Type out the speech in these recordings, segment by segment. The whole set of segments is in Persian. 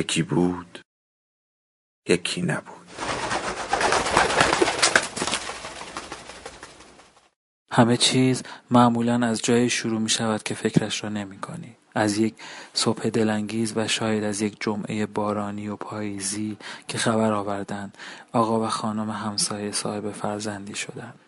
یکی بود یکی نبود همه چیز معمولا از جای شروع می شود که فکرش را نمی کنی. از یک صبح دلانگیز و شاید از یک جمعه بارانی و پاییزی که خبر آوردند آقا و خانم همسایه صاحب فرزندی شدند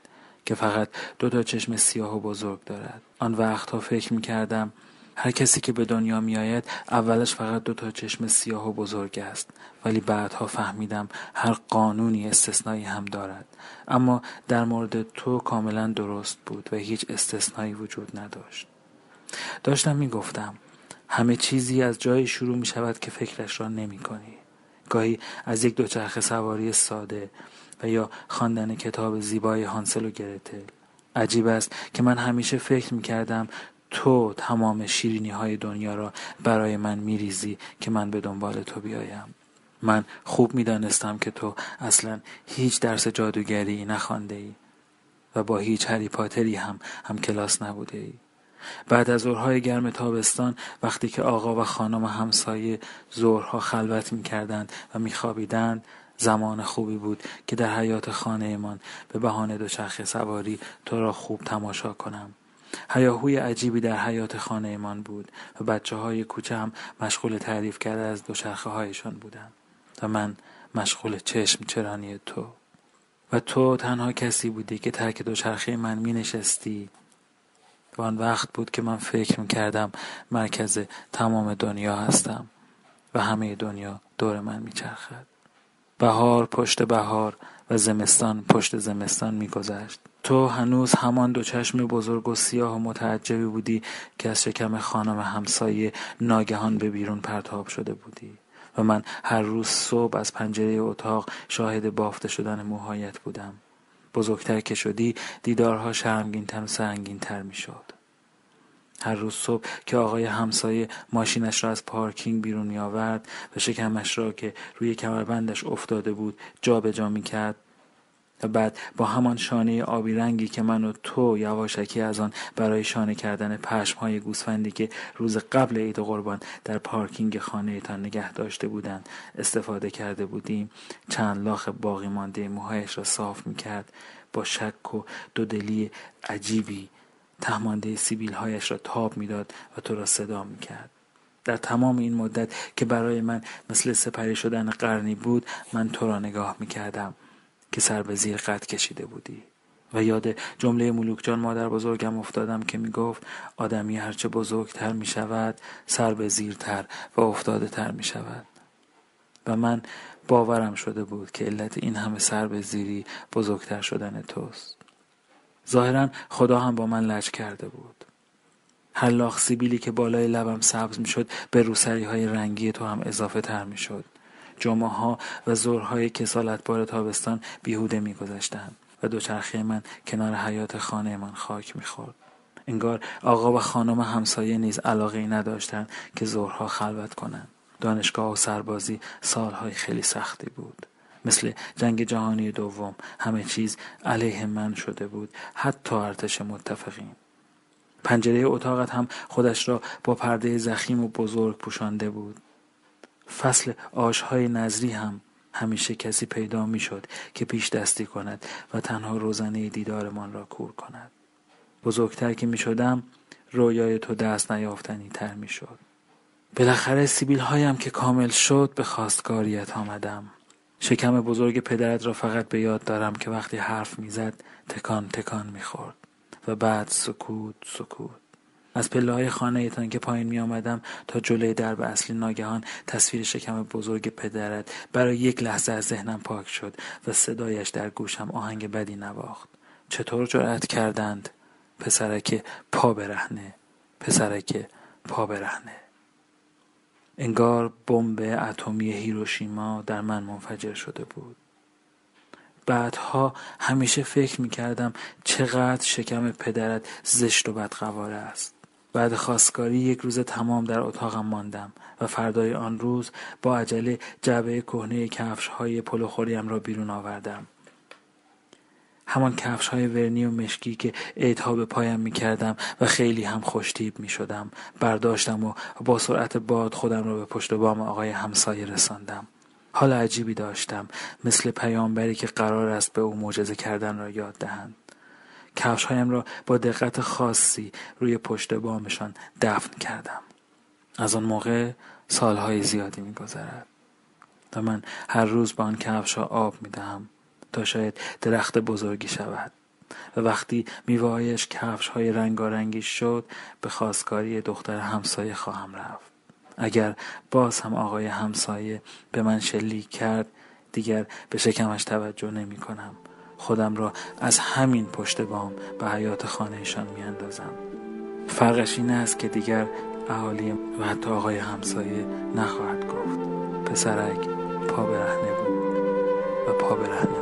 که فقط دو تا چشم سیاه و بزرگ دارد آن وقتها فکر می کردم هر کسی که به دنیا میآید اولش فقط دو تا چشم سیاه و بزرگ است. ولی بعدها فهمیدم هر قانونی استثنایی هم دارد. اما در مورد تو کاملا درست بود و هیچ استثنایی وجود نداشت. داشتم می‌گفتم همه چیزی از جایی شروع می شود که فکرش را نمی کنی. گاهی از یک دوچرخه سواری ساده و یا خواندن کتاب زیبای هانسل و گرتل عجیب است که من همیشه فکر می کردم تو تمام شیرینی های دنیا را برای من میریزی که من به دنبال تو بیایم. من خوب می‌دانستم که تو اصلا هیچ درس جادوگری نخوانده ای و با هیچ هری پاتری هم هم کلاس نبوده ای. بعد از ظهرهای گرم تابستان وقتی که آقا و خانم همسایه ظهرها خلوت می‌کردند و میخوابیدند زمان خوبی بود که در حیات خانهمان به بهانه دوچرخه سواری تو را خوب تماشا کنم. هیاهوی عجیبی در حیات خانهمان بود و بچه های کوچه هم مشغول تعریف کرده از دوچرخه هایشان بودند و من مشغول چشم چرانی تو. و تو تنها کسی بودی که ترک دوچرخه من می نشستی و آن وقت بود که من فکر می کردم مرکز تمام دنیا هستم و همه دنیا دور من می چرخد بهار پشت بهار و زمستان پشت زمستان میگذشت. تو هنوز همان دو چشم بزرگ و سیاه و متعجبی بودی که از شکم خانم همسایه ناگهان به بیرون پرتاب شده بودی. و من هر روز صبح از پنجره اتاق شاهد بافته شدن موهایت بودم. بزرگتر که شدی دیدارها شرمگینتر و سرنگینتر می‌شد. هر روز صبح که آقای همسایه ماشینش را از پارکینگ بیرون می آورد و شکمش را که روی کمربندش افتاده بود جا به جا می کرد و بعد با همان شانه آبی رنگی که من و تو یواشکی از آن برای شانه کردن پشم های گوسفندی که روز قبل عید قربان در پارکینگ خانه تان نگه داشته بودند استفاده کرده بودیم چند لاخ باقی مانده موهایش را صاف می کرد با شک و دودلی عجیبی. تهمانده سیبیل هایش را تاب می‌داد و تو را صدا می کرد. در تمام این مدت که برای من مثل سپری شدن قرنی بود من تو را نگاه می کردم که سر به زیر قد کشیده بودی. و یاد جمله ملوک جان مادر بزرگم افتادم که می گفت آدمی هرچه بزرگتر می شود سر به زیرتر و افتاده تر می شود و من باورم شده بود که علت این همه سر به زیری بزرگتر شدن توست. ظاهرا خدا هم با من لج کرده بود. هر لاخ سیبیلی که بالای لبم سبز می‌شد به روسری های رنگی تو هم اضافه تر می‌شد. جمعه ها و کسالت بار تابستان بیهوده میگذشتند و دوچرخه من کنار حیات خانه من خاک می‌خورد. انگار آقا و خانم همسایه نیز علاقه ای نداشتند که زورها خلوت کنند. دانشگاه و سربازی سالهای خیلی سختی بود. مثل جنگ جهانی دوم همه چیز علیه من شده بود. حتی ارتش متفقین. پنجره اتاقت هم خودش را با پرده زخیم و بزرگ پوشانده بود. فصل آشهای نظری هم همیشه کسی پیدا می‌شد که پیش دستی کند و تنها روزنه دیدارمان را کور کند. بزرگتر که می شدم رویای تو دست نیافتنی تر می شد بالاخره سیبیل هایم که کامل شد به خواستگاریت آمدم. شکم بزرگ پدرت را فقط به یاد دارم که وقتی حرف می‌زد تکان تکان می‌خورد و بعد سکوت سکوت. از پله های خانه ایتان که پایین می آمدم تا جلوی درب اصلی ناگهان تصویر شکم بزرگ پدرت برای یک لحظه از ذهنم پاک شد و صدایش در گوشم آهنگ بدی نواخت. چطور جرأت کردند؟ پسرک پا برهنه. پسرک پا برهنه. انگار بمب اتمی هیروشیما در من منفجر شده بود. بعدها همیشه فکر می کردم چقدر شکم پدرت زشت و بدقواره است. بعد خواستگاری یک روز تمام در اتاقم ماندم و فردای آن روز با عجله جعبه کهنه کفش های پلوخوریم را بیرون آوردم. همان کفش های ورنی و مشکی که عیدها به پایم می کردم و خیلی هم خوشتیب می شدم برداشتم و با سرعت باد خودم را به پشت بام آقای همسایه رساندم. حال عجیبی داشتم مثل پیامبری که قرار است به او معجزه کردن را یاد دهند. کفشهایم را با دقت خاصی روی پشت بامشان دفن کردم. از آن موقع سالهای زیادی میگذرد و من هر روز با آن کفشها آب می‌دهم. تا شاید درخت بزرگی شود. و وقتی میوههایش کفش های رنگارنگی شد به خواستگاری دختر همسایه خواهم رفت. اگر باز هم آقای همسایه به من شلیک کرد دیگر به شکمش توجه نمی کنم. خودم را از همین پشت بام به حیات خانهشان می اندازم. فرقش این است که دیگر اهالی و حتی آقای همسایه نخواهد گفت. پسرک پا برهنه بود و پا برهنه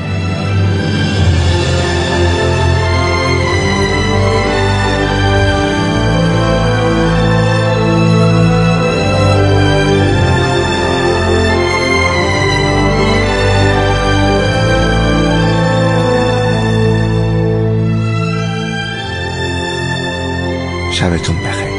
شبتون بخیر.